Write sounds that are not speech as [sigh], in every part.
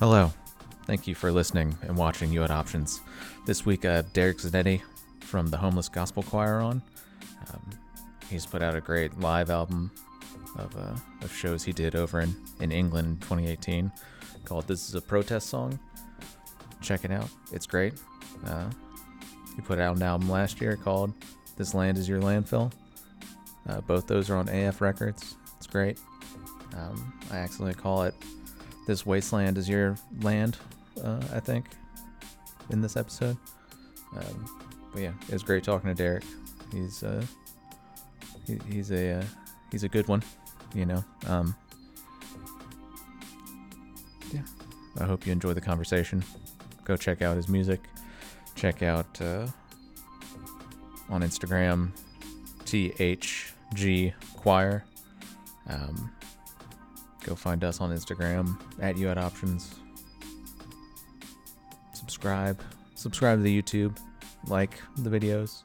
Hello. Thank you for listening and watching You Had Options. This week, uh, Derek Zanetti from the Homeless Gospel Choir on. Um, he's put out a great live album of, uh, of shows he did over in, in England in 2018 called This is a Protest Song. Check it out. It's great. Uh, he put out an album last year called This Land is Your Landfill. Uh, both those are on AF Records. It's great. Um, I accidentally call it This Wasteland is Your Land, uh, I think, in this episode. Um, but yeah, it was great talking to Derek. He's uh, he, he's a uh, he's a good one, you know. Um, yeah, I hope you enjoy the conversation. Go check out his music. Check out uh, on Instagram THG Choir. Um, go find us on Instagram at You Had Options. Subscribe. Subscribe to the YouTube. Like the videos.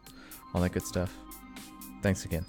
All that good stuff. Thanks again.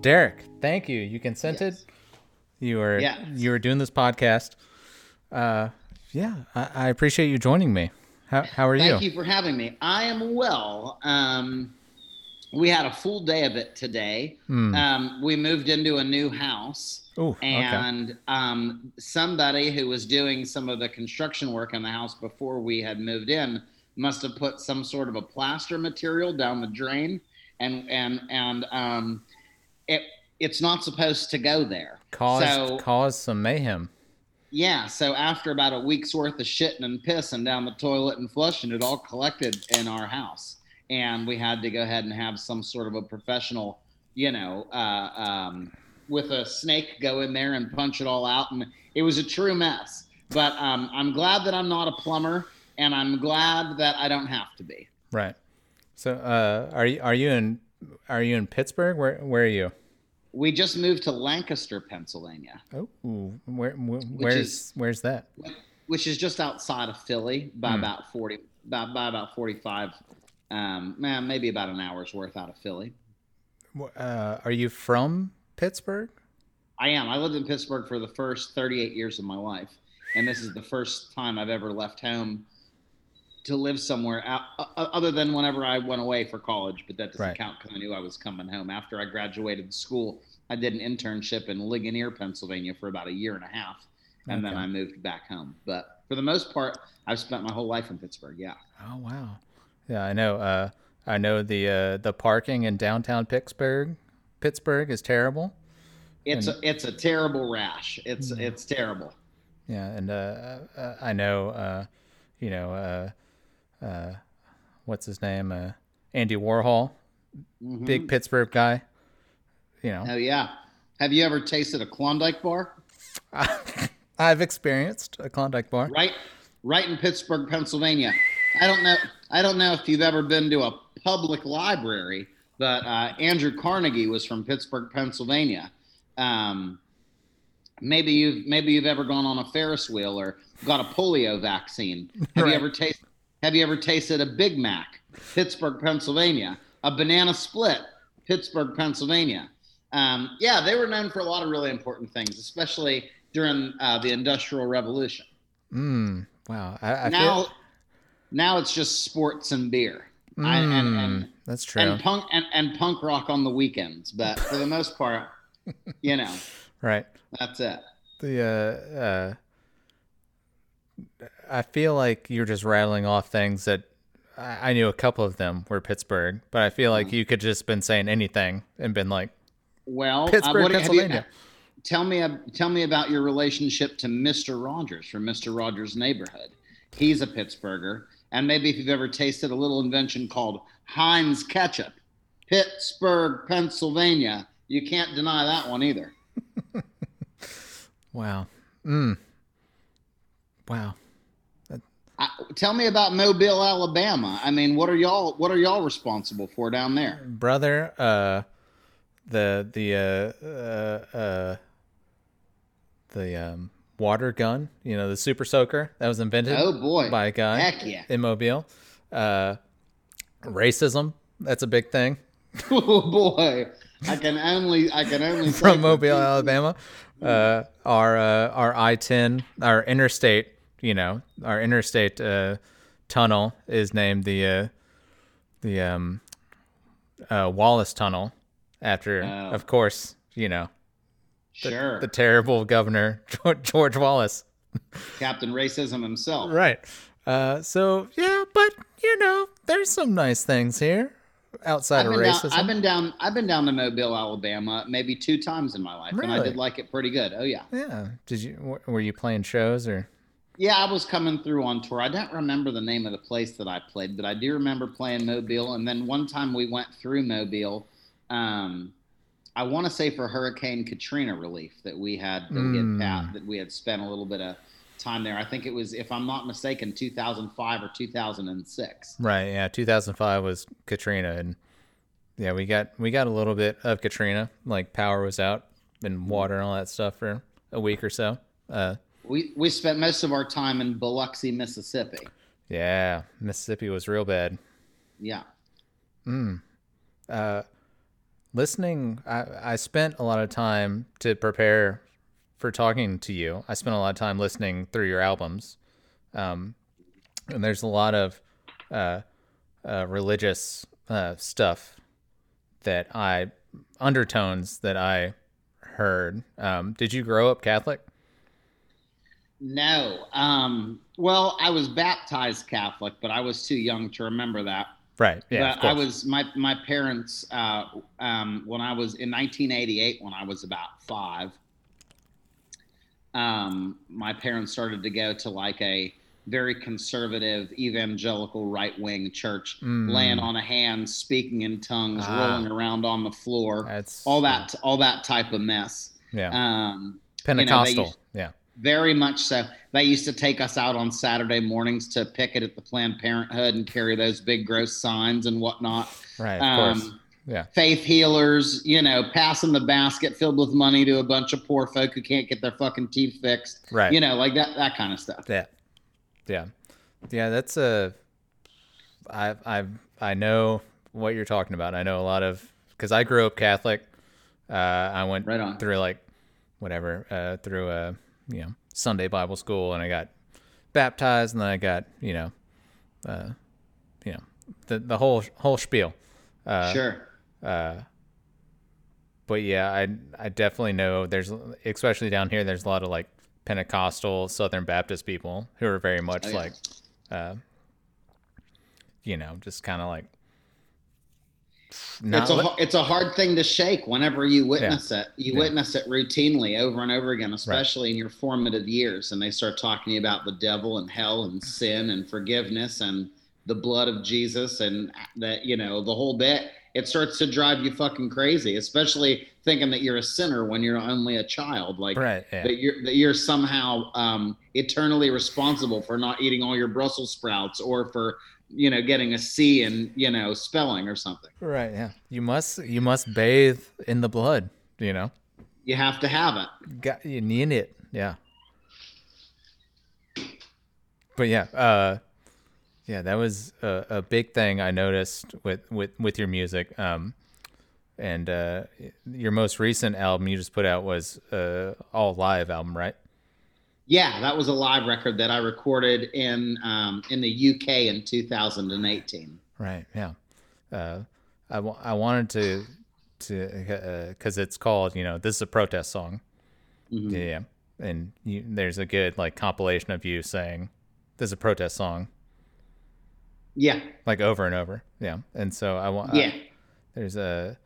Derek, thank you. You consented. Yes. You were you were doing this podcast. Uh, yeah, I, I appreciate you joining me. How how are you? Thank you for having me. I am well. Um, we had a full day of it today. Hmm. Um, we moved into a new house, Ooh, okay. and um, somebody who was doing some of the construction work in the house before we had moved in must have put some sort of a plaster material down the drain, and and and um, it it's not supposed to go there. Caused so, caused some mayhem. Yeah, so after about a week's worth of shitting and pissing down the toilet and flushing, it all collected in our house, and we had to go ahead and have some sort of a professional, you know, uh, um, with a snake go in there and punch it all out, and it was a true mess. But um, I'm glad that I'm not a plumber, and I'm glad that I don't have to be. Right. So, uh, are you are you in are you in Pittsburgh? Where where are you? We just moved to Lancaster, Pennsylvania. Oh, where, where where's is- where's that? which is just outside of Philly by Hmm. about forty, by, by about forty-five, um, man, maybe about an hour's worth out of Philly. Uh, are you from Pittsburgh? I am. I lived in Pittsburgh for the first thirty-eight years of my life, and this is the first time I've ever left home to live somewhere out, uh, other than whenever I went away for college. But that doesn't Right. count because I knew I was coming home after I graduated school. I did an internship in Ligonier, Pennsylvania, for about a year and a half, and then I moved back home. But for the most part, I've spent my whole life in Pittsburgh. Yeah. Oh wow. Yeah, I know. Uh, I know the uh, the parking in downtown Pittsburgh. Pittsburgh is terrible. It's a, it's a terrible rash. It's Hmm. it's terrible. Yeah, and uh, uh, I know, uh, you know, uh, what's his name? Uh, Andy Warhol, Mhm. big Pittsburgh guy. You know, Oh yeah. Have you ever tasted a Klondike bar? [laughs] I've experienced a Klondike bar. Right, right in Pittsburgh, Pennsylvania. I don't know. I don't know if you've ever been to a public library, but uh, Andrew Carnegie was from Pittsburgh, Pennsylvania. Um, maybe you've maybe you've ever gone on a Ferris wheel or got a polio vaccine. Have Right. you ever tasted Have you ever tasted a Big Mac? Pittsburgh, Pennsylvania. A banana split, Pittsburgh, Pennsylvania. Um, yeah, they were known for a lot of really important things, especially during uh, the Industrial Revolution. Mm, wow. I, I now, feel, now it's just sports and beer. I- and, Mm, and, that's true. and punk and, and punk rock on the weekends, but for the most part, [laughs] you know, right. that's it. The uh, uh, I feel like you're just rattling off things that I, I knew a couple of them were Pittsburgh, but I feel Mm. like you could just been saying anything and been like Well, uh, what- have you- Pennsylvania. tell me, tell me about your relationship to Mister Rogers from Mister Rogers' Neighborhood. He's a Pittsburgher, and maybe if you've ever tasted a little invention called Heinz ketchup, Pittsburgh, Pennsylvania, you can't deny that one either. [laughs] Wow. Mm. Wow. I, tell me about Mobile, Alabama. I mean, what are y'all what are y'all responsible for down there? brother uh the the uh uh, uh the um water gun you know the super soaker that was invented Oh boy, by a guy heck yeah! in mobile uh racism that's a big thing [laughs] oh boy, I can only I can only [laughs] from mobile alabama uh our uh our i-10 our interstate you know our interstate uh tunnel is named the uh the um uh wallace tunnel after Oh. of course you know Sure, the terrible governor [laughs] George- Wallace. Captain Racism himself. Right. Uh, so yeah, but you know, there's some nice things here outside I've of been, down, racism. I've been down. I've been down to Mobile, Alabama, maybe two times in my life, and I did like it pretty good. Oh yeah, yeah. Did you? Were you playing shows or? Yeah. I was coming through on tour. I don't remember the name of the place that I played, but I do remember playing Mobile. And then one time we went through Mobile. Um, I want to say for Hurricane Katrina relief that we had that we had Mm. pat, that we had spent a little bit of time there. I think it was, if I'm not mistaken, 2005 or 2006. Right. Yeah. 2005 was Katrina, and yeah, we got we got a little bit of Katrina. Like power was out and water and all that stuff for a week or so. Uh, We we spent most of our time in Biloxi, Mississippi. yeah, Mississippi was real bad. Yeah. Mm. Uh, listening, I, I spent a lot of time to prepare for talking to you. I spent a lot of time listening through your albums. Um, and there's a lot of uh, uh, religious uh, stuff that I, undertones that I heard. Um, did you grow up Catholic? No. Um, well, I was baptized Catholic, but I was too young to remember that. Right. Yeah. but I was my my parents uh, um, when I was in 1988 when I was about five. Um, my parents started to go to like a very conservative evangelical right wing church, Mm. laying on a hand, speaking in tongues, Ah. rolling around on the floor, That's all that all that type of mess. Yeah. Um, Pentecostal. used- yeah. Very much so. They used to take us out on Saturday mornings to picket at the Planned Parenthood and carry those big gross signs and whatnot. Right. Of Um, course. Yeah. Faith healers, you know, passing the basket filled with money to a bunch of poor folk who can't get their fucking teeth fixed. Right. You know, like that that kind of stuff. Yeah, yeah, yeah. That's a. I I I know what you're talking about. I know a lot of because I grew up Catholic. Uh, I went Right on. through like whatever uh, through a you know Sunday Bible school, and I got baptized, and then I got you know, uh, you know the the whole whole spiel. Uh, sure. uh, but yeah, I I definitely know there's especially down here there's a lot of like Pentecostal Southern Baptist people who are very much Oh, yeah. like, uh, you know, just kind of like. Not it's a li- it's a hard thing to shake whenever you witness it. You Yeah. witness it routinely over and over again, especially in your formative years, and they start talking about the devil and hell and sin and forgiveness and the blood of Jesus and that you know the whole bit. It starts to drive you fucking crazy, especially thinking that you're a sinner when you're only a child. Like right. Yeah. that you're that you're somehow um, eternally responsible for not eating all your Brussels sprouts or for you know getting a C in you know spelling or something. Right. Yeah. You must you must bathe in the blood. You know. You have to have it. Got you need it. Yeah. But yeah, uh yeah, that was a, a big thing I noticed with with with your music. Um and uh your most recent album you just put out was uh all live album, right? Yeah, that was a live record that I recorded in um, in the UK in 2018. Right. Yeah. Uh I I wanted to to uh, cuz it's called, you know, this is a protest song. Mhm. Yeah. And you, there's a good like compilation of you saying this is a protest song Yeah, like over and over. Yeah. And so I want yeah. there's a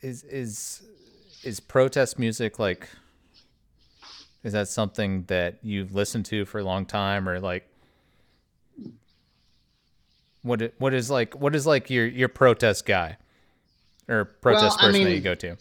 is is is protest music like is that something that you've listened to for a long time or like What what is like what is like your your protest guy or protest I person that mean- you go to?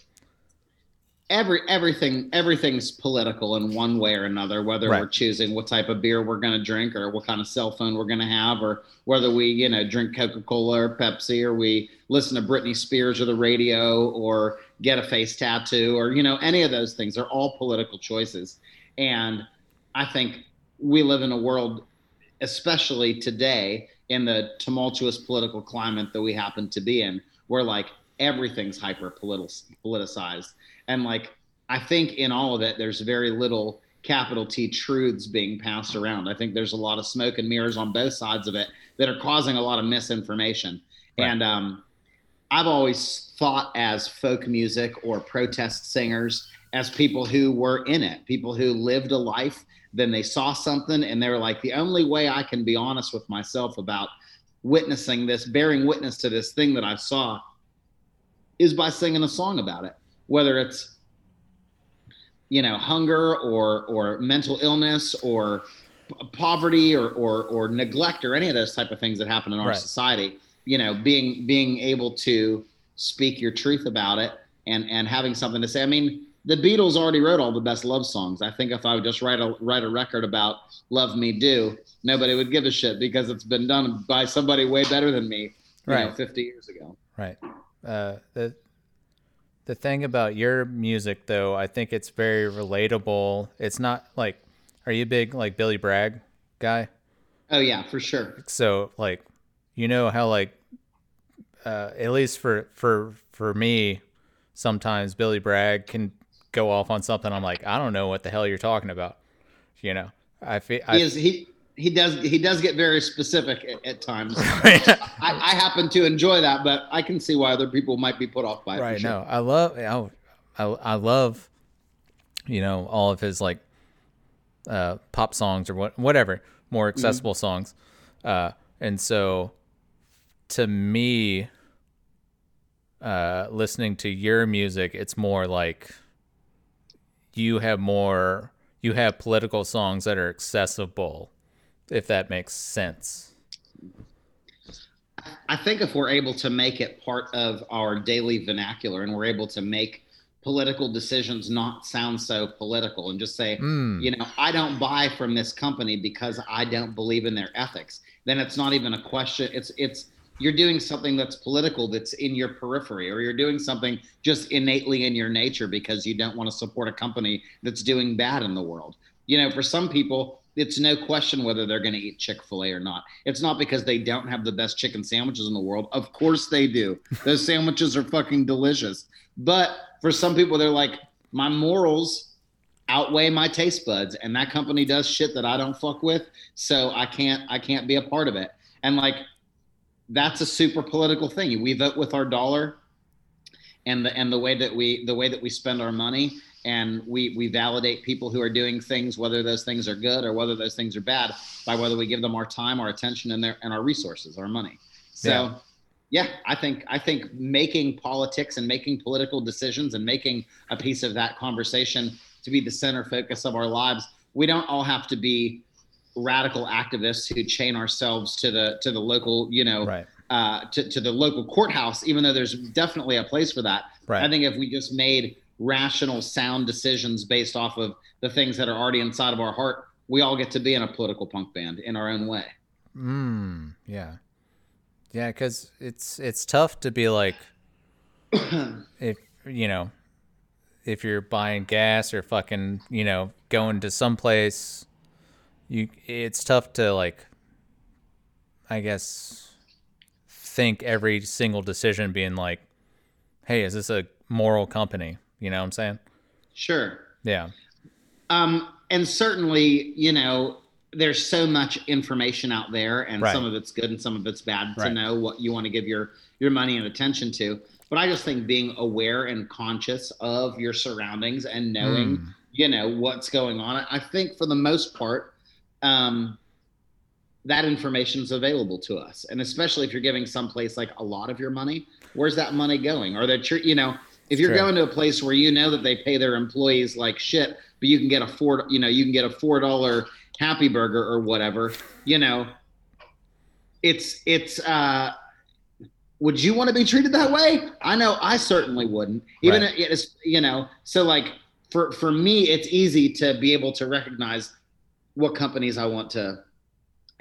every everything everything's political in one way or another whether Right. we're choosing what type of beer we're going to drink or what kind of cell phone we're going to have or whether we you know drink coca-cola or pepsi or we listen to britney spears or the radio or get a face tattoo or you know any of those things are all political choices and i think we live in a world especially today in the tumultuous political climate that we happen to be in where like everything's hyper politicized. And like i think in all of it there's very little capital t truths being passed around. I think there's a lot of smoke and mirrors on both sides of it that are causing a lot of misinformation. Right. and um, i've always thought as folk music or protest singers as people who were in it people who lived a life then they saw something and they were like the only way i can be honest with myself about witnessing this bearing witness to this thing that i saw is by singing a song about it whether it's you know hunger or or mental illness or poverty or or or neglect or any of those type of things that happen in our Right. society you know being being able to speak your truth about it and and having something to say i mean the beatles already wrote all the best love songs i think if i would just write a write a record about love me do nobody would give a shit because it's been done by somebody way better than me you know Right. 50 years ago Right. Uh, the the thing about your music, though, I think it's very relatable. It's not like, are you a big like Billy Bragg guy? oh yeah for sure So like, you know how like, uh, at least for for for me, sometimes Billy Bragg can go off on something. I'm like, I don't know what the hell you're talking about. You know, I feel. He is he he does he does get very specific at, at times [laughs] I, I happen to enjoy that but i can see why other people might be put off by it right sure. no i love I, I, I love you know all of his like uh pop songs or what whatever more accessible songs uh and so to me uh listening to your music it's more like you have more you have political songs that are accessible if that makes sense I think if we're able to make it part of our daily vernacular and we're able to make political decisions not sound so political and just say, Mm. you know, I don't buy from this company because I don't believe in their ethics, then it's not even a question. It's it's you're doing something that's political that's in your periphery or you're doing something just innately in your nature because you don't want to support a company that's doing bad in the world. You know, for some people, it's no question whether they're going to eat Chick fil A or not. It's not because they don't have the best chicken sandwiches in the world. Of course they do. [laughs] Those sandwiches are fucking delicious. But for some people, they're like, my morals outweigh my taste buds and that company does shit that I don't fuck with so I can't I can't be a part of it and like that's a super political thing we vote with our dollar and the and the way that we the way that we spend our money and we we validate people who are doing things whether those things are good or whether those things are bad by whether we give them our time our attention and their and our resources our money so Yeah. yeah, I think I think making politics and making political decisions and making a piece of that conversation to be the center focus of our lives. We don't all have to be radical activists who chain ourselves to the to the local, you know, right uh, to to the local courthouse. Even though there's definitely a place for that. right I think if we just made rational, sound decisions based off of the things that are already inside of our heart, we all get to be in a political punk band in our own way. Mm, yeah. Yeah, cuz it's it's tough to be like [coughs] if you know if you're buying gas or fucking, you know, going to some place you it's tough to like I guess think every single decision being like hey, is this a moral company? You know what I'm saying? Sure. Yeah. Um, and certainly, you know, there's so much information out there, and Right. some of it's good and some of it's bad to Right. know what you want to give your your money and attention to. But I just think being aware and conscious of your surroundings and knowing, Mm. you know, what's going on. I think for the most part, um, that information is available to us, and especially if you're giving someplace like a lot of your money, where's that money going? Are there, tr- you know, if you're True. going to a place where you know that they pay their employees like shit, but you can get a four, you know, you can get a four dollar Happy Burger or whatever, you know, it's it's uh would you want to be treated that way i know i certainly wouldn't even Right. it is you know so like for for me it's easy to be able to recognize what companies i want to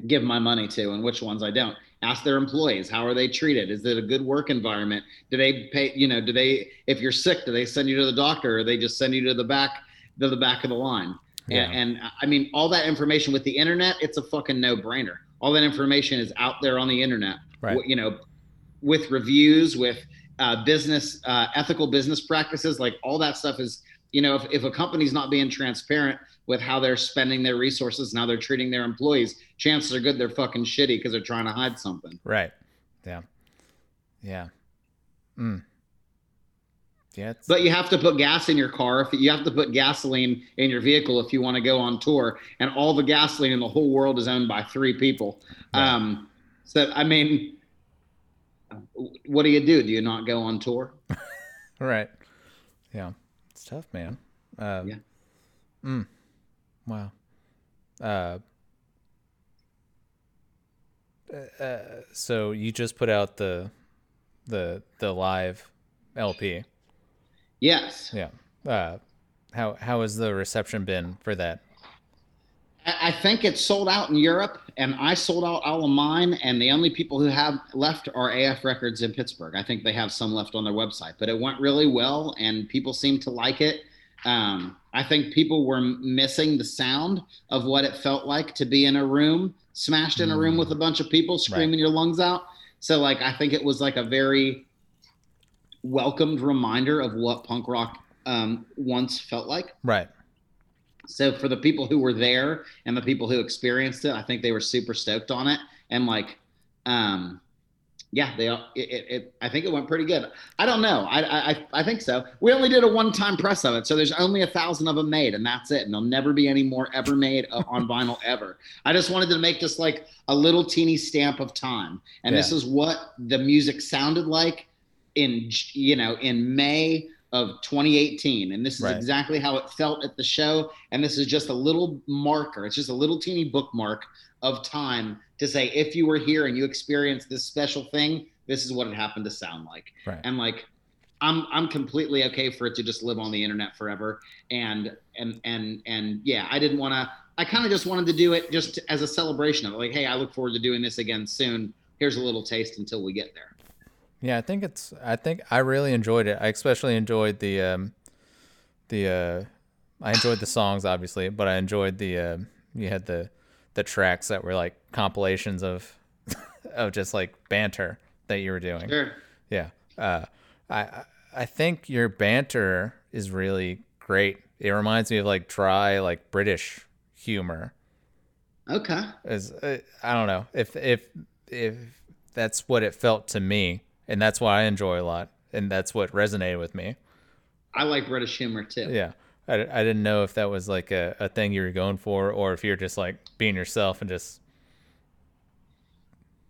give my money to and which ones i don't ask their employees how are they treated is it a good work environment do they pay you know do they if you're sick do they send you to the doctor or they just send you to the back to the back of the line Yeah. and, and I mean, all that information with the internet, it's a fucking no brainer. All that information is out there on the internet. Right. You know, with reviews, with uh, business, uh, ethical business practices, like all that stuff is, you know, if, if a company's not being transparent with how they're spending their resources and how they're treating their employees, chances are good they're fucking shitty because they're trying to hide something. Right. Yeah. Yeah. Mm. Yeah. But you have to put gas in your car. If you have to put gasoline in your vehicle if you want to go on tour, and all the gasoline in the whole world is owned by three people. Right. Um, so I mean, what do you do? Do you not go on tour? [laughs] right. Yeah. It's tough, man. Um, Yeah. Mm. Wow. Uh, uh, so you just put out the the the live LP. Yes. Yeah. Uh, how how has the reception been for that? I I think it's sold out in Europe, and I sold out all of mine. And the only people who have left are AF Records in Pittsburgh. I think they have some left on their website, but it went really well, and people seem to like it. Um, I think people were missing the sound of what it felt like to be in a room, smashed in a room with a bunch of people screaming your lungs out. So, like, I think it was like a very welcomed reminder of what punk rock um, once felt like. Right. So for the people who were there and the people who experienced it, I think they were super stoked on it. And like, um, yeah, they. It, it, it I think it went pretty good. I don't know. I, I I think so. We only did a one-time press of it, so there's only a thousand of them made, and that's it. And there'll never be any more ever made uh, on vinyl [laughs] ever. I just wanted to make this like a little teeny stamp of time, and this is what the music sounded like in you know in May of 2018, and this is Right. exactly how it felt at the show. And this is just a little marker. It's just a little teeny bookmark of time to say if you were here and you experienced this special thing, this is what it happened to sound like. Right. And like I'm I'm completely okay for it to just live on the internet forever. And and and and yeah, I didn't want to I kind of just wanted to do it just as a celebration of it. Like, hey, I look forward to doing this again soon. Here's a little taste until we get there. Yeah, I think it's. I think I really enjoyed it. I especially enjoyed the um, the. Uh, I enjoyed the songs, obviously, but I enjoyed the. Uh, you had the the tracks that were like compilations of [laughs] of just like banter that you were doing. Sure. Yeah. Uh, I I- think your banter is really great. It reminds me of like dry like British humor. Okay. Is uh, I don't know if if if that's what it felt to me, and that's why I enjoy a lot, and that's what resonated with me. I like British humor too. Yeah. I, I didn't know if that was like a, a thing you were going for or if you're just like being yourself and just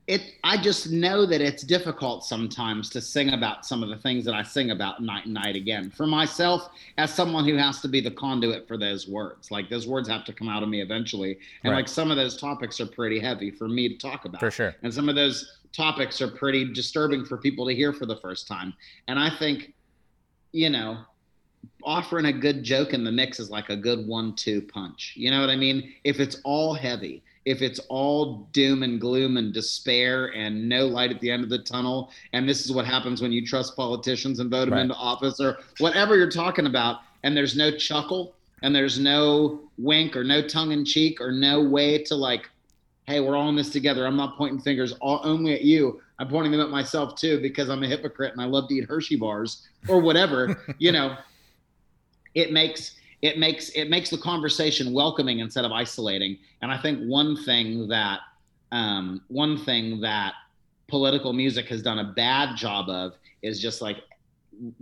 it i just know that it's difficult sometimes to sing about some of the things that i sing about night and night again for myself as someone who has to be the conduit for those words like those words have to come out of me eventually and Right. like some of those topics are pretty heavy for me to talk about For sure. and some of those topics are pretty disturbing for people to hear for the first time and i think you know offering a good joke in the mix is like a good one-two punch. You know what I mean? If it's all heavy, if it's all doom and gloom and despair and no light at the end of the tunnel, and this is what happens when you trust politicians and vote them Right. into office or whatever you're talking about, and there's no chuckle and there's no wink or no tongue in cheek or no way to like, hey, we're all in this together. I'm not pointing fingers all, only at you. I'm pointing them at myself too because I'm a hypocrite and I love to eat Hershey bars or whatever. [laughs] you know, it makes it makes it makes the conversation welcoming instead of isolating. And I think one thing that um, one thing that political music has done a bad job of is just like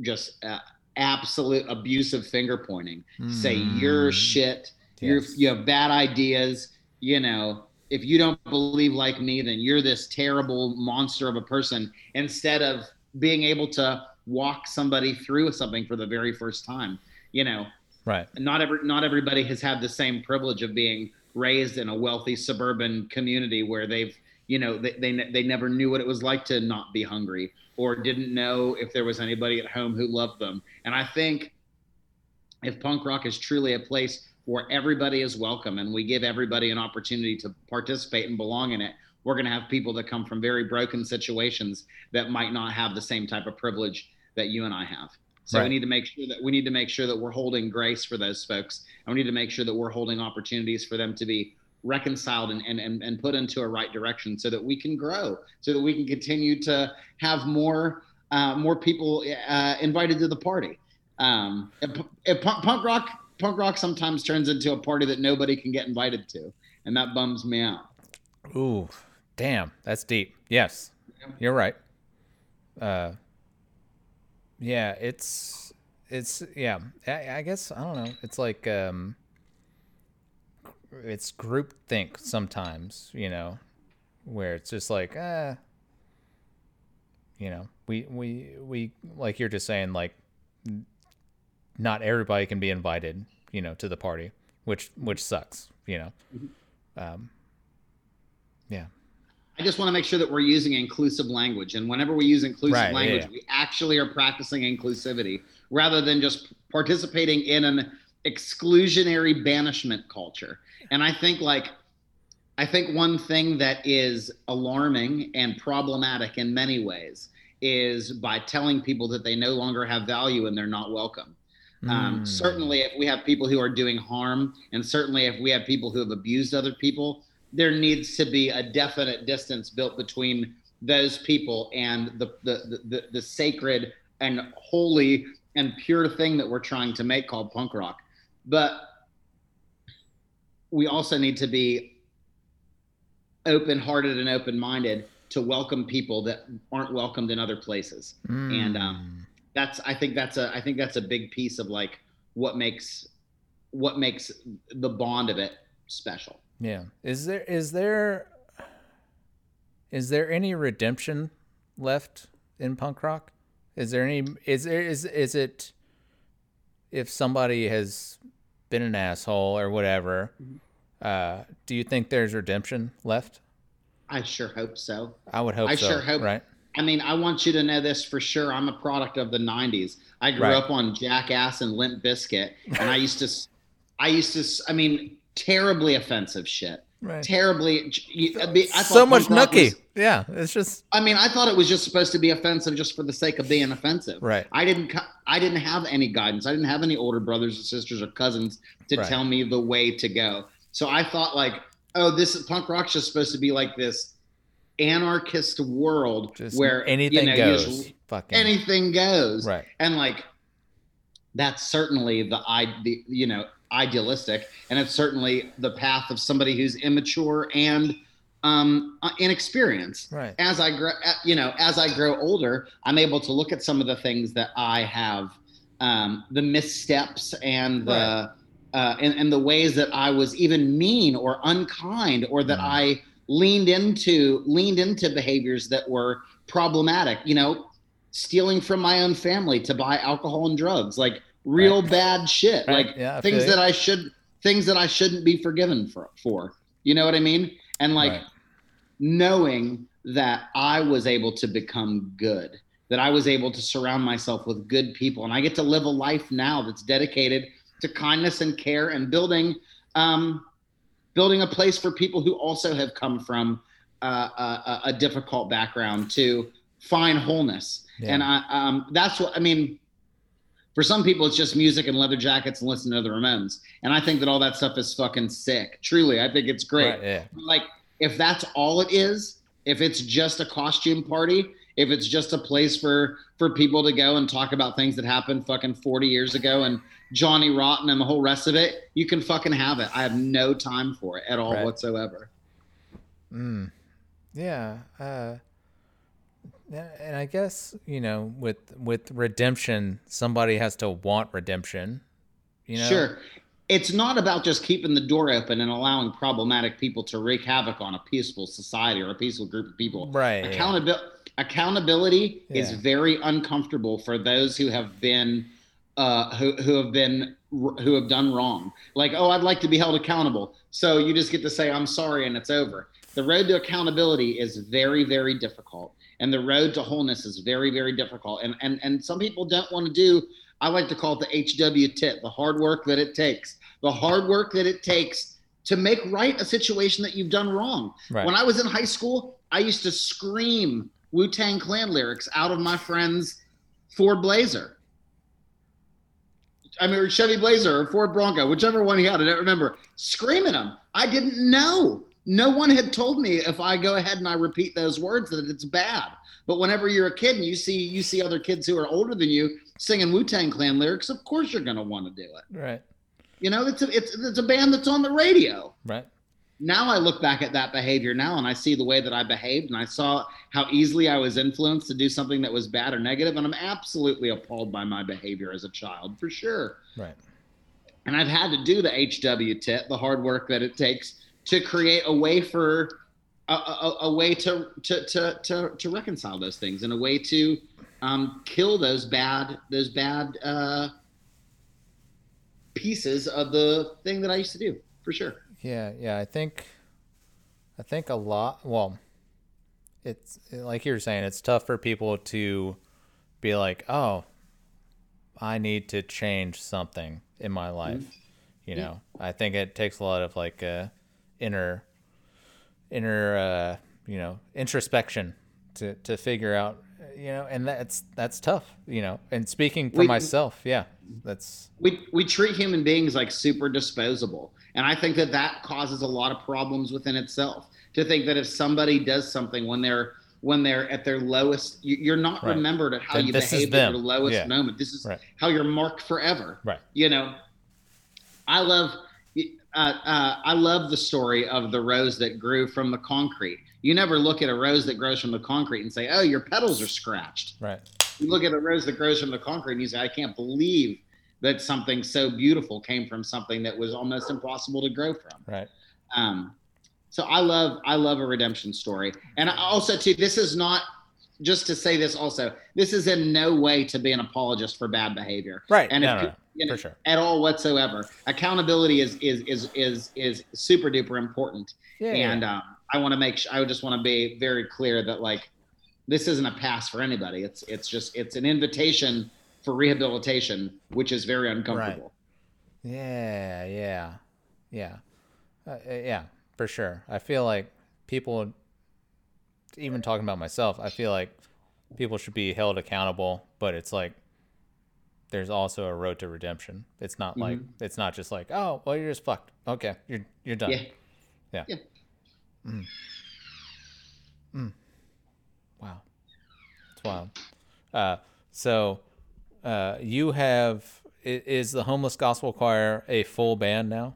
just uh, absolute abusive finger pointing. Say you're Mm, shit. You're you have bad ideas. You know, if you don't believe like me, then you're this terrible monster of a person. Instead of being able to walk somebody through something for the very first time, you know, Right. not every not everybody has had the same privilege of being raised in a wealthy suburban community where they've you know they, they they never knew what it was like to not be hungry or didn't know if there was anybody at home who loved them and i think if punk rock is truly a place where everybody is welcome and we give everybody an opportunity to participate and belong in it we're going to have people that come from very broken situations that might not have the same type of privilege that you and i have so Right. we need to make sure that we need to make sure that we're holding grace for those folks and we need to make sure that we're holding opportunities for them to be reconciled and, and, and, and put into a right direction so that we can grow so that we can continue to have more uh, more people uh, invited to the party um, if, if punk, punk rock punk rock sometimes turns into a party that nobody can get invited to and that bums me out Ooh, damn, that's deep. Yes, you're right. Uh, yeah, it's it's yeah. I, I guess I don't know. It's like um, it's group think sometimes. You know, where it's just like uh, you know, we we we like you're just saying like not everybody can be invited. You know, to the party, which which sucks. You know. Um, yeah. I just want to make sure that we're using inclusive language. And whenever we use inclusive Right, language, yeah. we actually are practicing inclusivity rather than just participating in an exclusionary banishment culture. And I think like I think one thing that is alarming and problematic in many ways is by telling people that they no longer have value and they're not welcome. Um, Mm. certainly, if we have people who are doing harm, and certainly if we have people who have abused other people, there needs to be a definite distance built between those people and the the, the, the sacred and holy and pure thing that we're trying to make called punk rock. But we also need to be open-hearted and open-minded to welcome people that aren't welcomed in other places. And, um, that's i think that's a i think that's a big piece of like what makes what makes the bond of it special Yeah. Is there is there is there any redemption left in punk rock? Is there any is there is is it if somebody has been an asshole or whatever, uh, do you think there's redemption left? i sure hope so I would hope I so. sure hope- right? i mean i want you to know this for sure i'm a product of the 90s i grew Right. up on jackass and Limp Bizkit and i used to I used to I mean terribly offensive shit Right. terribly I mean, I so much punk rock nookie. was- yeah, it's just I mean, I thought it was just supposed to be offensive just for the sake of being offensive. right. I didn't. I didn't have any guidance. I didn't have any older brothers or sisters or cousins to Right. tell me the way to go. So I thought like, oh, this is punk rock's just supposed to be like this anarchist world Just where anything you know, goes. just- Fucking anything goes. right. And like, that's certainly the i the you know idealistic, and it's certainly the path of somebody who's immature and um uh, inexperienced Right. as I grow, uh, you know, as I grow older, I'm able to look at some of the things that I have, um, the missteps and the, Right. uh, and, and the ways that I was even mean or unkind, or that Mm. I leaned into leaned into behaviors that were problematic. You know, stealing from my own family to buy alcohol and drugs, like real Right. bad shit, Right. like Yeah, things that I should things that I shouldn't be forgiven for. For you know what I mean? And like Right. knowing that I was able to become good, that I was able to surround myself with good people, and I get to live a life now that's dedicated to kindness and care and building, um, building a place for people who also have come from uh, a, a difficult background to find wholeness. Yeah. And I, um, that's what I mean. For some people, it's just music and leather jackets and listening to the Ramones, and I think that all that stuff is fucking sick. Truly, I think it's great Right, yeah. like if that's all it is if it's just a costume party if it's just a place for for people to go and talk about things that happened fucking 40 years ago and johnny rotten and the whole rest of it you can fucking have it i have no time for it at all Right. whatsoever Mm. Yeah. Uh, and I guess you know, with with redemption, somebody has to want redemption. You know. sure it's not about just keeping the door open and allowing problematic people to wreak havoc on a peaceful society or a peaceful group of people Right. yeah. Accountability accountability is very uncomfortable for those who have been uh, who who have been who have done wrong. Like, oh, I'd like to be held accountable. So you just get to say I'm sorry and it's over. the road to accountability is very, very difficult, and the road to wholeness is very, very difficult. And and and some people don't want to do. I like to call it the HW tit, the hard work that it takes, the hard work that it takes to make right a situation that you've done wrong. Right. When I was in high school, I used to scream Wu Tang Clan lyrics out of my friend's Ford Blazer. I mean, Chevy Blazer or Ford Bronco, whichever one he had, I don't remember, screaming them. I didn't know. No one had told me if I go ahead and I repeat those words that it's bad. But whenever you're a kid and you see you see other kids who are older than you singing Wu Tang Clan lyrics, of course you're going to want to do it. Right. You know, it's a, it's it's a band that's on the radio Right. now I look back at that behavior now and I see the way that I behaved and I saw how easily I was influenced to do something that was bad or negative and I'm absolutely appalled by my behavior as a child for sure. Right. And I've had to do the HW tit, the hard work that it takes to create a way for a, a, a way to, to to to to reconcile those things and a way to um, kill those bad those bad uh, pieces of the thing that I used to do for sure. Yeah, yeah. I think, I think a lot. Well, it's like you were saying. It's tough for people to be like, "Oh, I need to change something in my life." You Yeah. know, I think it takes a lot of like uh, inner, inner, uh, you know, introspection to to figure out. You know, and that's that's tough. You know, and speaking for We- myself, yeah, that's we we treat human beings like super disposable and i think that that causes a lot of problems within itself to think that if somebody does something when they're when they're at their lowest you- you're not Right. remembered at how Then you behaved at your lowest Yeah. moment this is Right. how you're marked forever right. you know i love uh, uh, i love the story of the rose that grew from the concrete you never look at a rose that grows from the concrete and say oh your petals are scratched Right. you look at a rose that grows from the concrete and you say, I can't believe that something so beautiful came from something that was almost impossible to grow from. Right. Um, so I love I love a redemption story. And I also too, this is not just to say this also, this is in no way to be an apologist for bad behavior. Right. And no, if no, you know, for sure. at all whatsoever. Accountability is is is is is super duper important Yeah. yeah. and um, I want to make sure I just want to be very clear that like this isn't a pass for anybody. It's it's just it's an invitation for rehabilitation, which is very uncomfortable. Yeah, yeah, yeah, uh, uh, yeah, for sure. I feel like people, even talking about myself, I feel like people should be held accountable, but it's like there's also a road to redemption. It's not like it's not just like oh well you're just fucked. Okay, you're you're done. Yeah. Yeah. Yeah. Wow, it's wild. Uh, so uh, you have is the homeless gospel choir a full band now?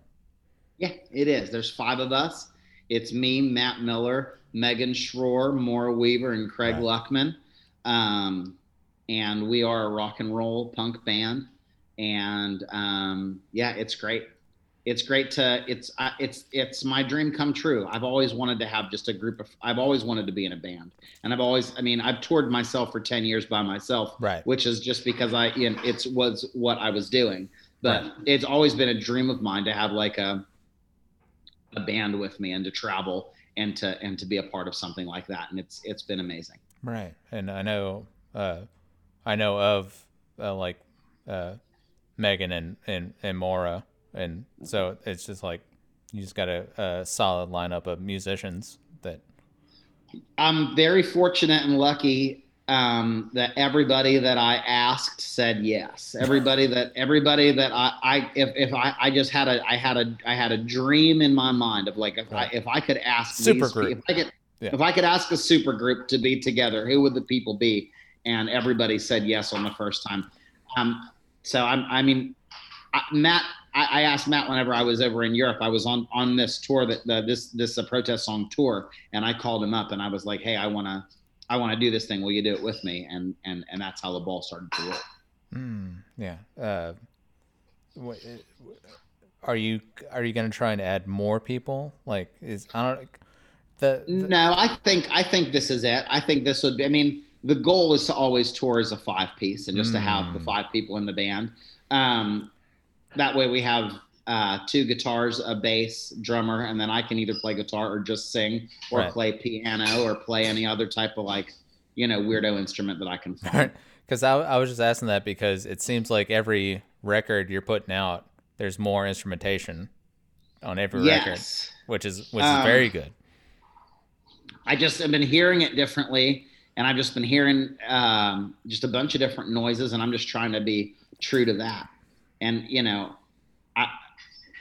Yeah, it is. There's five of us. It's me, Matt Miller, Megan Schroer, Maura Weaver, and Craig Right. Luckman. Um, and we are a rock and roll punk band. And um, yeah, it's great. It's great to it's uh, it's it's my dream come true. I've always wanted to have just a group of. I've always wanted to be in a band, and I've always. I mean, I've toured myself for ten years by myself, Right. which is just because I you know, it's was what I was doing. But it's always been a dream of mine to have like a a band with me and to travel and to and to be a part of something like that. And it's it's been amazing. Right, and I know, uh, I know of uh, like uh, Megan and and and Maura, and so it's just like you just got a, a solid lineup of musicians that. I'm very fortunate and lucky um, that everybody that I asked said yes. Everybody that everybody that I, I if, if I, I just had a I had a I had a dream in my mind of like if Right. I if I could ask Super these, group. if I could Yeah. if I could ask a super group to be together, who would the people be? And everybody said yes on the first time. Um, so I'm I mean I, Matt, I, I asked Matt whenever I was over in Europe. I was on on this tour that the, this this uh, protest song tour, and I called him up and I was like, "Hey, I want to I want to do this thing. Will you do it with me?" And and and that's how the ball started to roll. Mm, yeah. Uh, wh- are you are you gonna try and add more people? Like, is I don't. The, the No, I think I think this is it. I think this would be. I mean, the goal is to always tour as a five piece and just to have the Mm. five people in the band. Um, that way we have uh, two guitars, a bass, drummer, and then I can either play guitar or just sing, or Right. play piano, or play any other type of like, you know, weirdo instrument that I can find. Because I, I was just asking that because it seems like every record you're putting out, there's more instrumentation on every record, which is which is Um, very good. I just have been hearing it differently, and I've just been hearing um, just a bunch of different noises, and I'm just trying to be true to that. And you know, I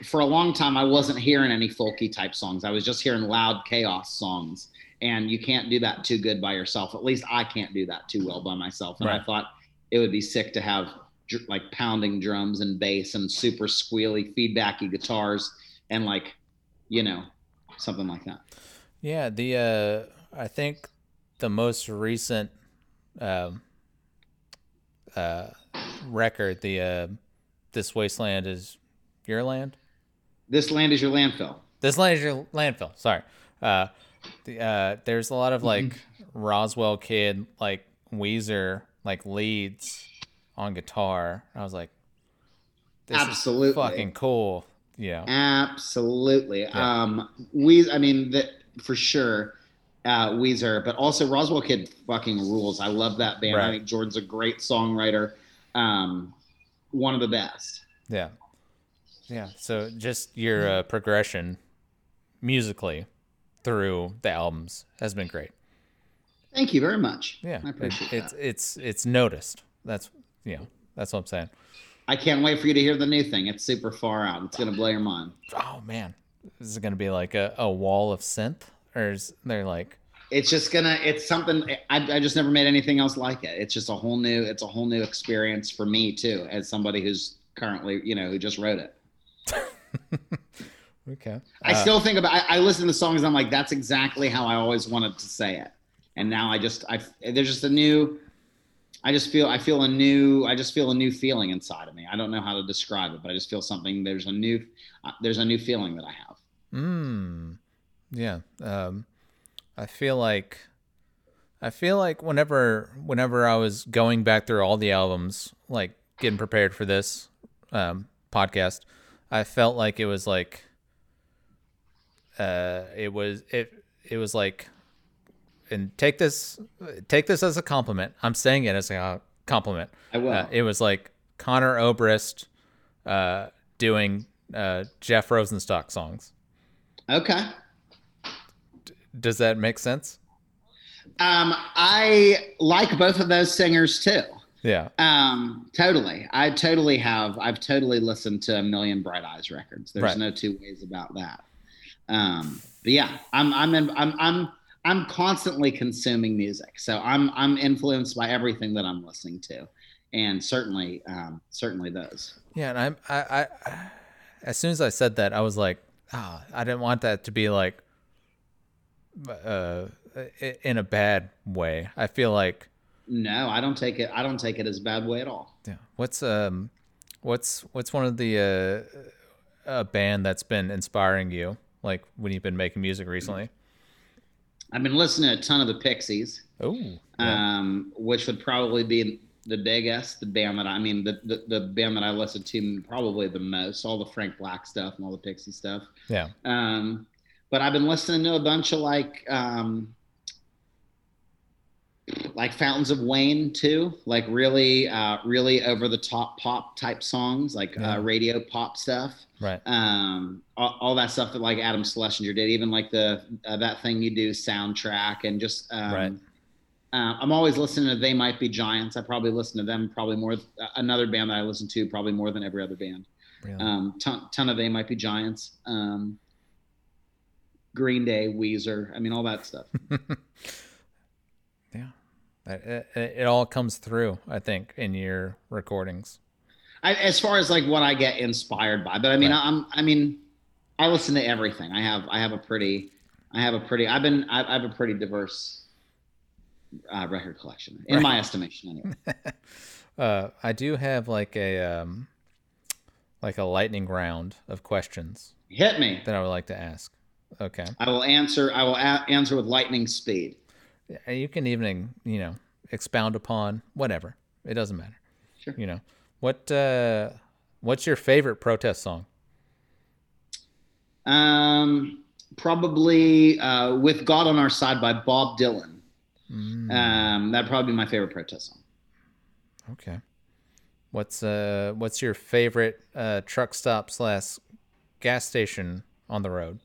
for a long time I wasn't hearing any folky type songs. I was just hearing loud chaos songs, and you can't do that too good by yourself. At least I can't do that too well by myself. And I thought it would be sick to have dr- like pounding drums and bass and super squealy feedbacky guitars and like you know something like that. Yeah, the uh, I think the most recent um, uh, record, the uh, "This Wasteland Is Your Land." This land is your landfill. This land is your landfill. Sorry. Uh, the, uh, there's a lot of like Rozwell Kid, like Weezer, like leads on guitar. I was like, this Absolutely. is fucking cool. Yeah. Absolutely. Um, we, I mean, that for sure, uh, Weezer, but also Rozwell Kid fucking rules. I love that band. I think Jordan's a great songwriter. Um, one of the best. Yeah. Yeah. So just your uh, progression musically through the albums has been great. Thank you very much. Yeah. I appreciate it, it's that. it's it's noticed. That's you know, that's what I'm saying. I can't wait for you to hear the new thing. It's super far out. It's gonna blow your mind. Oh man. this Is gonna be like a, a wall of synth? Or is there like It's just gonna. It's something. I, I just never made anything else like it. It's just a whole new. It's a whole new experience for me too, as somebody who's currently, you know, who just wrote it. [laughs] Okay. I Uh, still think about. I, I listen to the songs. And I'm like, that's exactly how I always wanted to say it. And now I just, I there's just a new. I just feel. I feel a new. I just feel a new feeling inside of me. I don't know how to describe it, but I just feel something. There's a new. Uh, there's a new feeling that I have. Mm. Yeah. Um, I feel like I feel like whenever whenever I was going back through all the albums, like getting prepared for this um, podcast, I felt like it was like uh, it was it it was like and take this take this as a compliment. I'm saying it as a compliment. I will. Uh, it was like Conor Oberst uh, doing uh, Jeff Rosenstock songs. Okay. Does that make sense? Um, I like both of those singers too. Yeah. Um, totally. I totally have. I've totally listened to a million Bright Eyes records. There's Right. no two ways about that. Um, but yeah, I'm I'm in, I'm I'm I'm constantly consuming music, so I'm I'm influenced by everything that I'm listening to, and certainly um, certainly those. Yeah, and I'm I, I as soon as I said that, I was like, ah, I didn't want that to be like uh in a bad way. I feel like No, I don't take it. I don't take it as a bad way at all. yeah. What's um what's what's one of the uh a band that's been inspiring you like when you've been making music recently? I've been listening to a ton of the Pixies. Oh. um, which would probably be the biggest, the band that I, I mean, the, the the band that I listen to probably the most, all the Frank Black stuff and all the Pixie stuff. Yeah. Um, but I've been listening to a bunch of like, um, like Fountains of Wayne too, like really, uh, really over the top pop type songs, like Yeah. uh, radio pop stuff. Right. Um, all, all that stuff that like Adam Schlesinger did, even like the uh, that thing you do soundtrack and just um, Right. uh, I'm always listening to They Might Be Giants. I probably listen to them probably more. uh, Another band that I listen to probably more than every other band. Really. Um, ton, ton of They Might Be Giants. Um, Green Day, Weezer. I mean, all that stuff. [laughs] yeah. It, it, it all comes through, I think, in your recordings. I, as far as like what I get inspired by, but I mean, Right. I'm, I mean, I listen to everything. I have, I have a pretty, I have a pretty, I've been, I, I have a pretty diverse uh, record collection in Right. my estimation, anyway. [laughs] Uh, I do have like a um, like a lightning round of questions Hit me. that I would like to ask. Okay, I will answer. I will a- answer with lightning speed. You can even you know expound upon whatever. It doesn't matter. Sure. You know what? Uh, what's your favorite protest song? Um, probably uh, "With God on Our Side" by Bob Dylan. Mm, Um, that'd probably be my favorite protest song. okay. What's uh what's your favorite uh truck stop slash gas station on the road?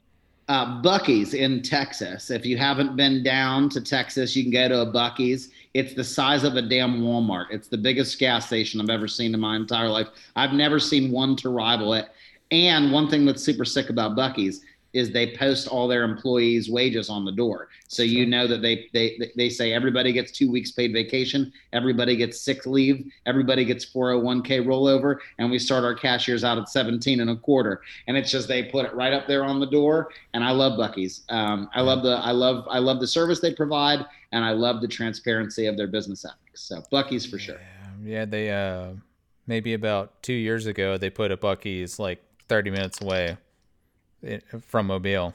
Uh, Buc-ee's in Texas. If you haven't been down to Texas, you can go to a Buc-ee's. It's the size of a damn Walmart. It's the biggest gas station I've ever seen in my entire life. I've never seen one to rival it. And one thing that's super sick about Buc-ee's is they post all their employees' wages on the door, so you know that they they they say everybody gets two weeks paid vacation, everybody gets sick leave, everybody gets 401k rollover, and we start our cashiers out at 17 and a quarter. And it's just they put it right up there on the door, and I love Buc-ee's. Um, I love the I love I love the service they provide, and I love the transparency of their business ethics. So Buc-ee's for sure. Yeah, they uh maybe about two years ago they put a Buc-ee's like 30 minutes away from Mobile.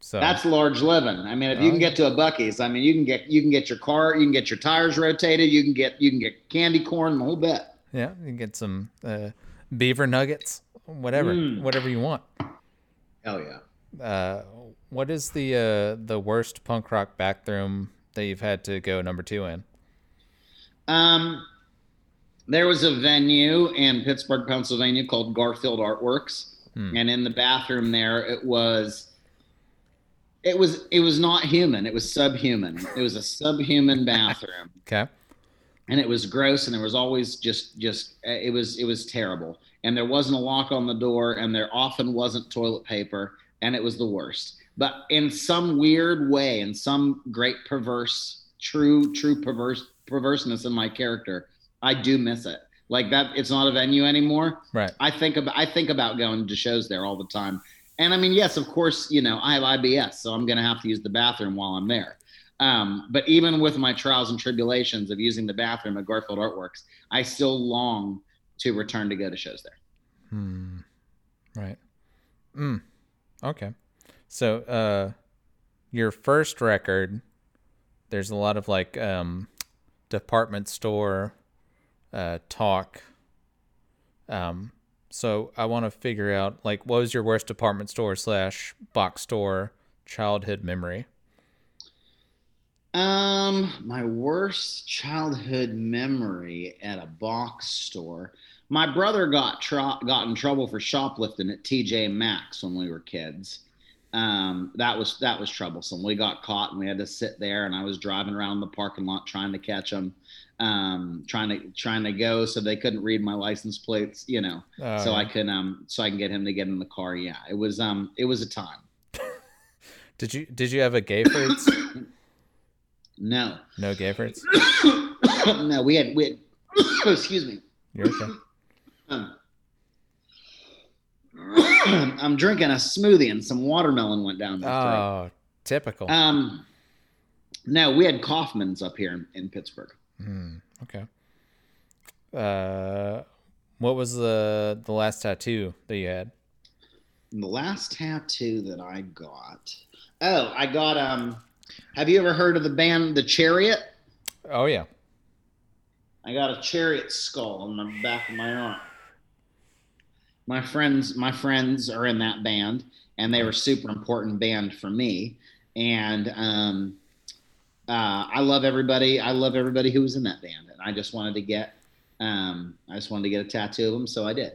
So That's large living. I mean, if you can get to a Buc-ee's, I mean, you can get you can get your car, you can get your tires rotated, you can get you can get candy corn, the whole bit. yeah, you can get some uh, beaver nuggets, whatever, Mm. whatever you want. Hell yeah. Uh, what is the uh, the worst punk rock bathroom that you've had to go number two in? Um, there was a venue in Pittsburgh, Pennsylvania called Garfield Artworks, Hmm. and in the bathroom there, it was, it was, it was not human. It was subhuman. It was a subhuman [laughs] bathroom, Okay. and it was gross, and there was always just, just, it was, it was terrible, and there wasn't a lock on the door, and there often wasn't toilet paper, and it was the worst. But in some weird way, in some great perverse, true, true perverse perverseness in my character, I do miss it. Like that, it's not a venue anymore. Right. I think about I think about going to shows there all the time. And I mean, yes, of course, you know, I have IBS, so I'm going to have to use the bathroom while I'm there. Um, but even with my trials and tribulations of using the bathroom at Garfield Artworks, I still long to return to go to shows there. Hmm. Right. Mm. Okay. So, uh, your first record, there's a lot of like um, department store uh, talk. Um, so I want to figure out like what was your worst department store slash box store childhood memory? Um, my worst childhood memory at a box store. My brother got tro- got in trouble for shoplifting at TJ Maxx when we were kids. Um, that was that was troublesome. We got caught and we had to sit there. And I was driving around the parking lot trying to catch them, um, trying to trying to go so they couldn't read my license plates. You know, Oh, so I can um so I can get him to get in the car. Yeah, it was um it was a time. [laughs] did you did you have a Gayfers? [coughs] No, no Gayfers. [coughs] no, we had we had. [coughs] excuse me. You're okay. Um, I'm drinking a smoothie and some watermelon went down my throat. Oh, typical. Um, no, we had Kaufmann's up here in, in Pittsburgh. Hmm. Okay. Uh, what was the the last tattoo that you had? The last tattoo that I got. Oh, I got um. Have you ever heard of the band The Chariot? Oh yeah. I got a chariot skull on the back of my arm. My friends, my friends are in that band, and they were super important band for me. And um, uh, I love everybody. I love everybody who was in that band, and I just wanted to get, um, I just wanted to get a tattoo of them, so I did.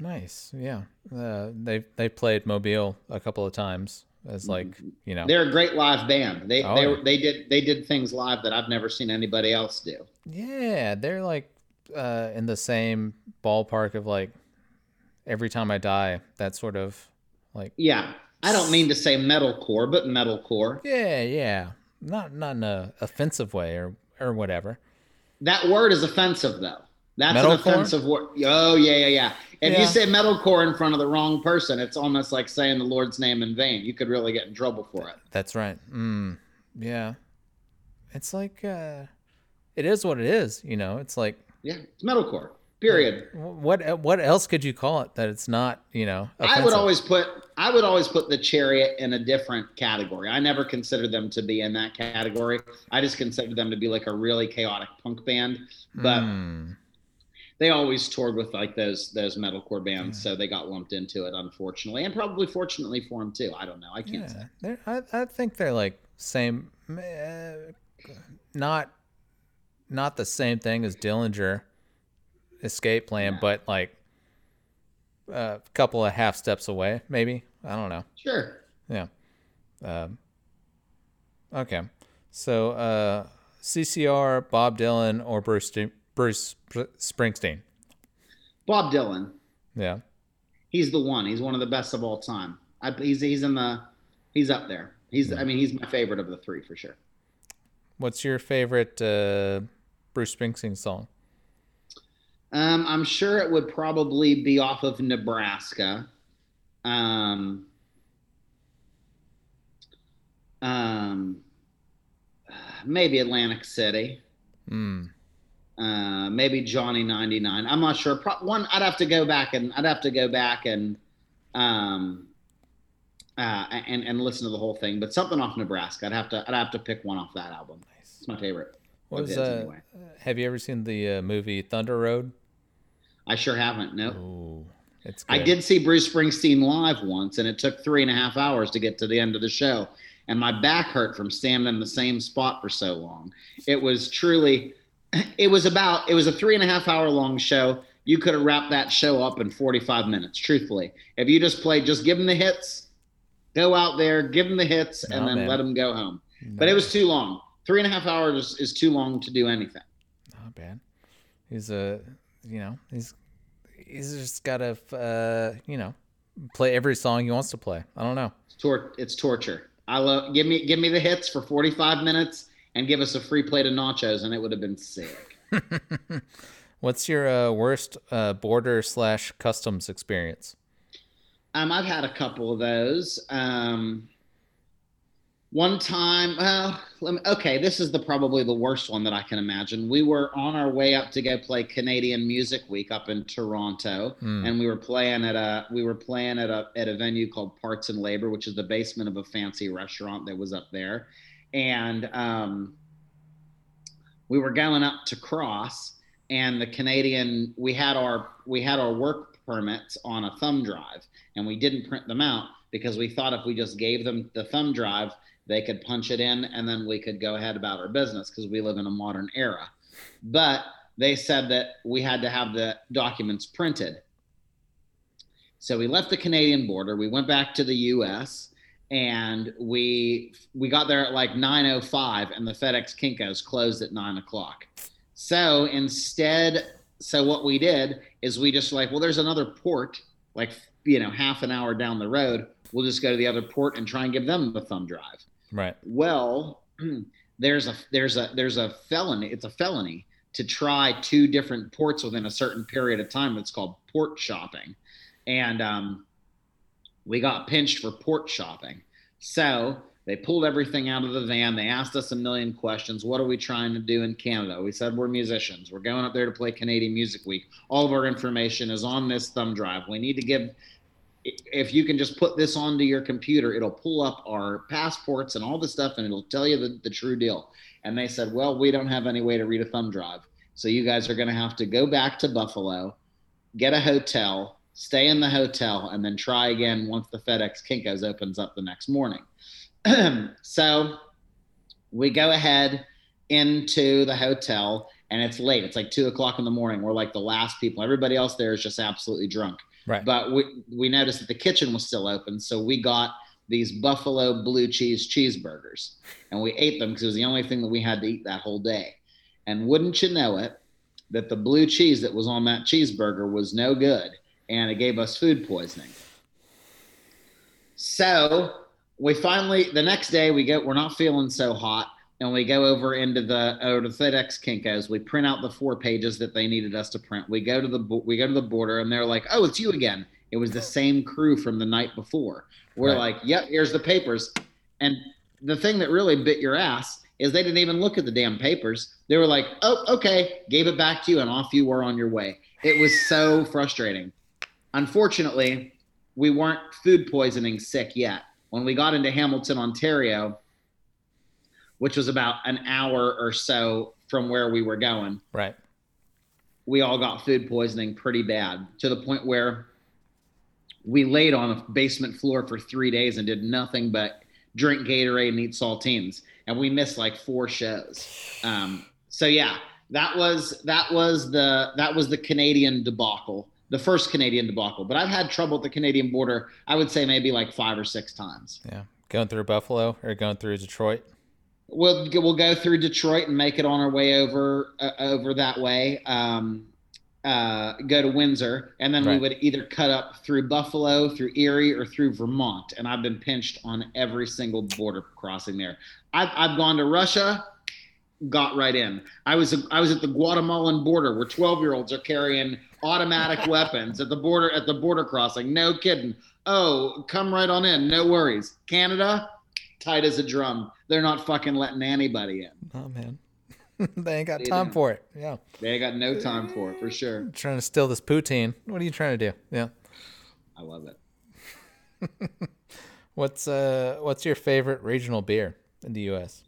Nice. Yeah. Uh, they they played Mobile a couple of times as like you know. They're a great live band. They Oh, they, they did they did things live that I've never seen anybody else do. Yeah, they're like uh, in the same ballpark of like every time I die. That sort of like Yeah, I don't mean to say metalcore, but metalcore. yeah, yeah. Not not in a offensive way or or whatever. That word is offensive, though. That's an offensive word. Oh yeah, yeah, yeah. If Yeah. you say metalcore in front of the wrong person, it's almost like saying the Lord's name in vain. You could really get in trouble for it. That's right. Mm, yeah. It's like uh it is what it is, you know. It's like Yeah, it's metalcore. Period. what what else could you call it that it's not, you know, I would always put I would always put the chariot in a different category. I never considered them to be in that category. I just considered them to be like a really chaotic punk band. But Mm, they always toured with like those those metalcore bands, so they got lumped into it, unfortunately, and probably fortunately for them too. I don't know. I can't say. Yeah, they're, I, I think they're like same, uh, not not the same thing as Dillinger Escape Plan, but like a couple of half steps away, maybe. I don't know. Sure. Yeah. Um, okay. So uh, CCR, Bob Dylan, or Bruce Bruce Springsteen. Bob Dylan. Yeah. He's the one. He's one of the best of all time. I, he's he's in the he's up there. He's I mean he's my favorite of the three for sure. What's your favorite uh, Bruce Springsteen song? Um, I'm sure it would probably be off of Nebraska. Um, um, maybe Atlantic City. Hmm. Uh, maybe Johnny 99. I'm not sure. Pro- one, I'd have to go back and I'd have to go back and um, uh, and and listen to the whole thing. But something off Nebraska. I'd have to I'd have to pick one off that album. It's my favorite. What was his, uh, anyway. Have you ever seen the uh, movie Thunder Road? I sure haven't. No. It's. I did see Bruce Springsteen live once, and it took three and a half hours to get to the end of the show. And my back hurt from standing in the same spot for so long. It was truly, [clears throat] it was about, it was a three and a half hour long show. You could have wrapped that show up in 45 minutes, truthfully. If you just played, just give them the hits, go out there, give them the hits, and then man. let them go home. But it was too long. Three and a half hours is, is too long to do anything. not bad. He's a, you know, he's he's just got to, uh, you know, play every song he wants to play. I don't know. It's, tor- it's torture. I love give me give me the hits for 45 minutes and give us a free plate of nachos and it would have been sick. [laughs] What's your uh, worst uh, border slash customs experience? Um, I've had a couple of those. Um, one time, well, let me, okay, this is the probably the worst one that I can imagine. We were on our way up to go play Canadian Music Week up in Toronto, Hmm. and we were playing at a we were playing at a at a venue called Parts and Labor, which is the basement of a fancy restaurant that was up there, and um, we were going up to cross, and the Canadian we had our we had our work permits on a thumb drive, and we didn't print them out because we thought if we just gave them the thumb drive, they could punch it in, and then we could go ahead about our business because we live in a modern era. But they said that we had to have the documents printed. So we left the Canadian border. We went back to the U.S. and we we got there at like 9:05, and the FedEx Kinkos closed at nine o'clock. So instead, so what we did is we just like, well, there's another port, like you know, half an hour down the road. We'll just go to the other port and try and give them the thumb drive Right. well [clears throat] there's a there's a there's a felony it's a felony to try two different ports within a certain period of time it's called port shopping. And um, we got pinched for port shopping. So they pulled everything out of the van they asked us a million questions what are we trying to do in canada? We said we're musicians we're going up there to play canadian music week. All of our information is on this thumb drive. We need to give if you can just put this onto your computer, it'll pull up our passports and all the stuff and it'll tell you the, the true deal. And they said, Well, we don't have any way to read a thumb drive. So you guys are going to have to go back to Buffalo, get a hotel, stay in the hotel, and then try again once the FedEx Kinkos opens up the next morning. [clears throat] so we go ahead into the hotel and it's late. It's like two o'clock in the morning. We're like the last people. Everybody else there is just absolutely drunk. Right. But we, we noticed that the kitchen was still open. So we got these buffalo blue cheese cheeseburgers and we ate them because it was the only thing that we had to eat that whole day. And wouldn't you know it, that the blue cheese that was on that cheeseburger was no good and it gave us food poisoning. So we finally, the next day, we get, we're not feeling so hot and we go over into the over to FedEx Kinkos. We print out the four pages that they needed us to print. We go to the we go to the border, and they're like, "Oh, it's you again." It was the oh. same crew from the night before. We're Right. like, "Yep, here's the papers." And the thing that really bit your ass is they didn't even look at the damn papers. They were like, "Oh, okay," gave it back to you, and off you were on your way. It was so frustrating. Unfortunately, we weren't food poisoning sick yet. When we got into Hamilton, Ontario, which was about an hour or so from where we were going. Right. we all got food poisoning pretty bad to the point where we laid on a basement floor for three days and did nothing but drink Gatorade and eat saltines, and we missed like four shows. Um, so yeah, that was that was the that was the Canadian debacle, the first Canadian debacle. But I've had trouble at the Canadian border. I would say maybe like five or six times. Yeah. Going through Buffalo or going through Detroit? We'll we'll go through Detroit and make it on our way over uh, over that way. Um, uh, go to Windsor, and then we would either cut up through Buffalo, through Erie, or through Vermont. And I've been pinched on every single border crossing there. I've I've gone to Russia, got right in. I was I was at the Guatemalan border where 12 year olds are carrying automatic [laughs] weapons at the border at the border crossing. No kidding. Oh, come right on in. No worries. Canada, tight as a drum. They're not fucking letting anybody in. Oh man. [laughs] they ain't got They time don't. for it. Yeah. They ain't got no time for it for sure. [laughs] Trying to steal this poutine. What are you trying to do? Yeah. I love it. [laughs] What's uh what's your favorite regional beer in the US?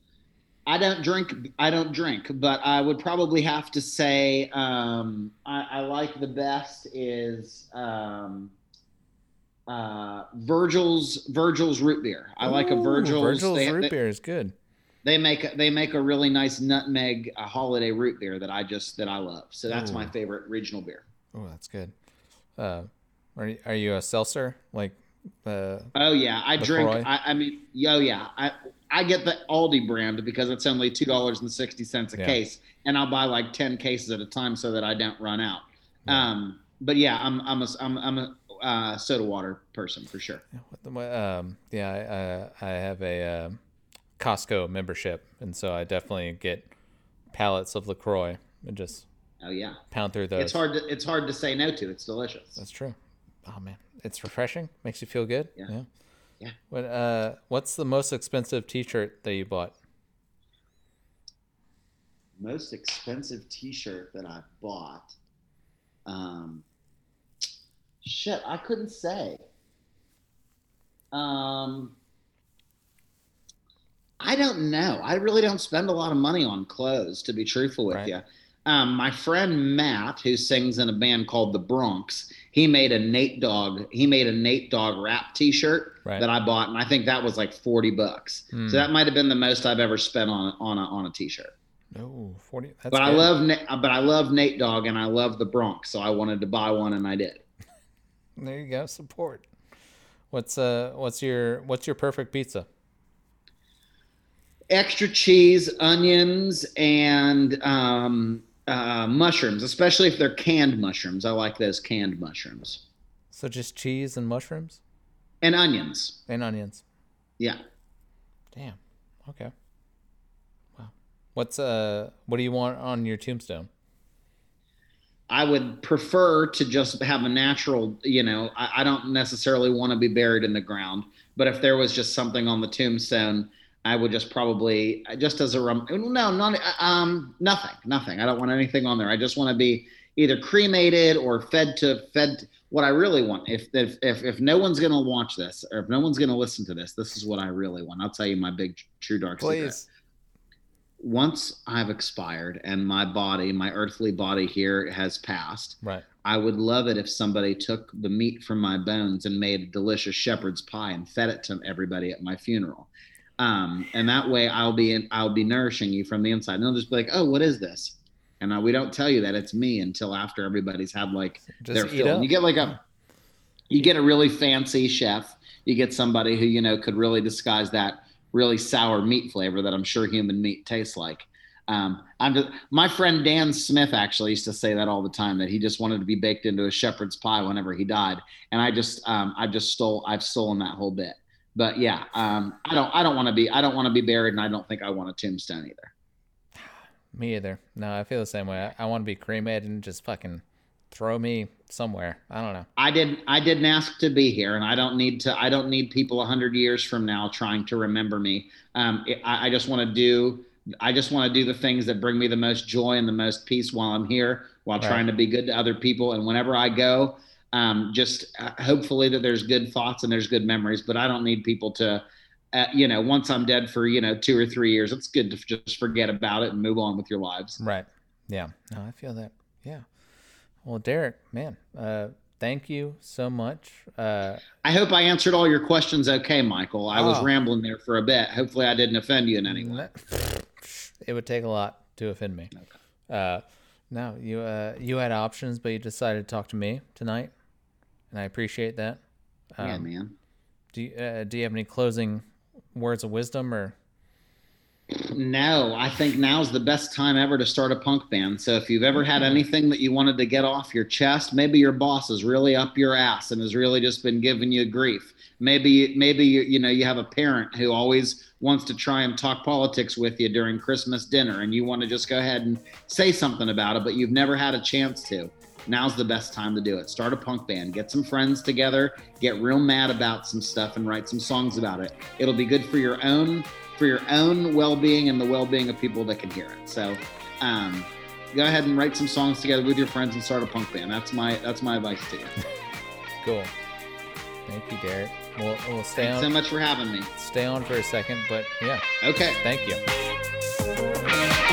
I don't drink. I don't drink, but I would probably have to say um, I, I like the best is um, uh, Virgil's Virgil's root beer. I like a Virgil's. Virgil's they, root they- beer is good. they make a, they make a really nice nutmeg uh, holiday root beer that I just that I love. So that's my favorite regional beer. Oh, that's good. Uh are you, are you a seltzer like uh Oh yeah, I drink. I, I mean, yo yeah, I I get the Aldi brand because it's only two dollars and sixty cents a Yeah. case, and I'll buy like ten cases at a time so that I don't run out. Yeah. Um, but yeah, I'm I'm a I'm, I'm a uh, soda water person for sure. Yeah, what the, what, um, yeah, I, I, I have a uh, Costco membership, and so I definitely get pallets of LaCroix and just Oh yeah, pound through those. it's hard to it's hard to say no to. It's delicious. That's true. Oh man, it's refreshing. Makes you feel good. Yeah. Yeah. Yeah. What uh, what's the most expensive T-shirt that you bought? Most expensive T-shirt that I bought. Um, shit, I couldn't say. Um, I don't know. I really don't spend a lot of money on clothes, to be truthful with Right. you. Um, my friend Matt, who sings in a band called the Bronx, he made a Nate Dogg. He made a Nate Dogg rap T-shirt Right. that I bought, and I think that was like forty bucks. Hmm. So that might have been the most I've ever spent on on a, on a T-shirt. Oh, 40. That's but I love but I love Nate Dogg and I love the Bronx, so I wanted to buy one and I did. There you go. Support. What's uh, what's your what's your perfect pizza? Extra cheese, onions, and um, uh, mushrooms, especially if they're canned mushrooms. I like those canned mushrooms So just cheese and mushrooms and onions. and onions. Yeah. Damn. Okay. Wow. What's uh, what do you want on your tombstone? I would prefer to just have a natural, you know, I, I don't necessarily want to be buried in the ground, but if there was just something on the tombstone, I would just probably, just as a, rem- no, not, um, nothing, nothing. I don't want anything on there. I just want to be either cremated or fed to, fed, what I really want. If, if, if, if no one's going to watch this or if no one's going to listen to this, this is what I really want. I'll tell you my big true dark secret Please. Once I've expired and my body, my earthly body here has passed, Right. I would love it if somebody took the meat from my bones and made a delicious shepherd's pie and fed it to everybody at my funeral. Um, and that way I'll be in, I'll be nourishing you from the inside. And they'll just be like, "Oh, what is this?" And uh, we don't tell you that it's me until after everybody's had like Just their fill. And you get like a you get a really fancy chef. You get somebody who you know could really disguise that really sour meat flavor that I'm sure human meat tastes like. Um, I'm just, my friend Dan Smith actually used to say that all the time that he just wanted to be baked into a shepherd's pie whenever he died, and I just um, I just stole I've stolen that whole bit. But yeah, um, I don't I don't want to be I don't want to be buried, and I don't think I want a tombstone either. [sighs] Me either. No, I feel the same way. I, I want to be cremated and just fucking throw me somewhere. I don't know. I didn't I didn't ask to be here, and I don't need to. I don't need people a hundred years from now trying to remember me. Um, I, I just want to do. I just want to do the things that bring me the most joy and the most peace while I'm here, while Right. trying to be good to other people. And whenever I go, um, just uh, hopefully that there's good thoughts and there's good memories. But I don't need people to. Uh, you know, once I'm dead for you know two or three years, it's good to just forget about it and move on with your lives. Right. Yeah. No, I feel that. Yeah. Well, Derek, man, uh, thank you so much. Uh, I hope I answered all your questions okay, Michael. I was Oh. rambling there for a bit. Hopefully, I didn't offend you in any way. [laughs] it would take a lot to offend me. Uh, no, you uh, you had options, but you decided to talk to me tonight, and I appreciate that. yeah, Um, man. Do you, uh, do you have any closing words of wisdom or? No, I think now's the best time ever to start a punk band. So if you've ever had mm-hmm. anything that you wanted to get off your chest, maybe your boss is really up your ass and has really just been giving you grief. Maybe maybe you, you know you have a parent who always wants to try and talk politics with you during Christmas dinner and you want to just go ahead and say something about it but you've never had a chance to. Now's the best time to do it. Start a punk band, get some friends together, get real mad about some stuff and write some songs about it. It'll be good for your own for your own well-being and the well-being of people that can hear it. So, um, go ahead and write some songs together with your friends and start a punk band. That's my that's my advice to you. [laughs] Cool. Thank you, Derek. We'll, we'll stay on. Thanks so much for having me. stay on for a second, but yeah, Okay. thank you.